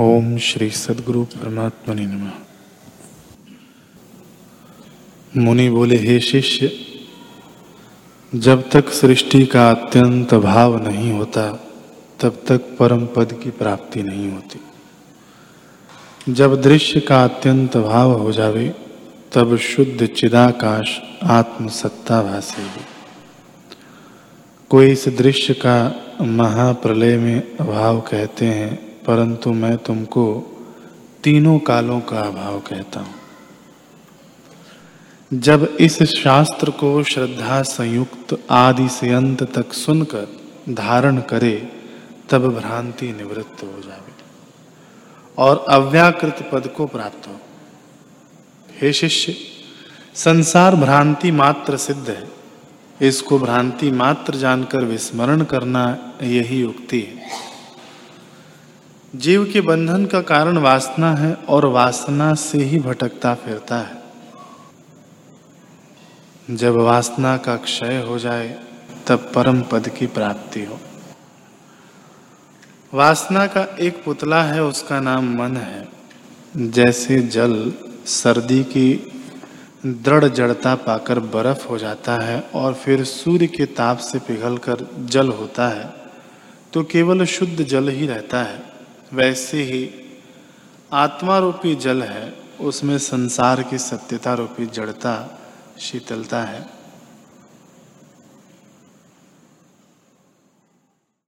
ओम श्री सदगुरु परमात्मा नमः। मुनि बोले, हे शिष्य, जब तक सृष्टि का अत्यंत भाव नहीं होता, तब तक परम पद की प्राप्ति नहीं होती। जब दृश्य का अत्यंत भाव हो जावे, तब शुद्ध चिदाकाश आत्म सत्ता भासेगी। कोई इस दृश्य का महाप्रलय में अभाव कहते हैं परंतु मैं तुमको तीनों कालों का अभाव कहता हूँ। जब इस शास्त्र को श्रद्धा संयुक्त आदि से अंत तक सुनकर धारण करे, तब भ्रांति निवृत्त हो जावे और अव्याकृत पद को प्राप्त हो। हे शिष्य, संसार भ्रांति मात्र सिद्ध है। इसको भ्रांति मात्र जानकर विस्मरण करना यही युक्ति है। जीव के बंधन का कारण वासना है और वासना से ही भटकता फिरता है। जब वासना का क्षय हो जाए, तब परम पद की प्राप्ति हो। वासना का एक पुतला है, उसका नाम मन है। जैसे जल सर्दी की दृढ़ जड़ता पाकर बर्फ़ हो जाता है और फिर सूर्य के ताप से पिघलकर जल होता है तो केवल शुद्ध जल ही रहता है। वैसे ही आत्मा रूपी जल है उसमें संसार की सत्यता रूपी जड़ता शीतलता है।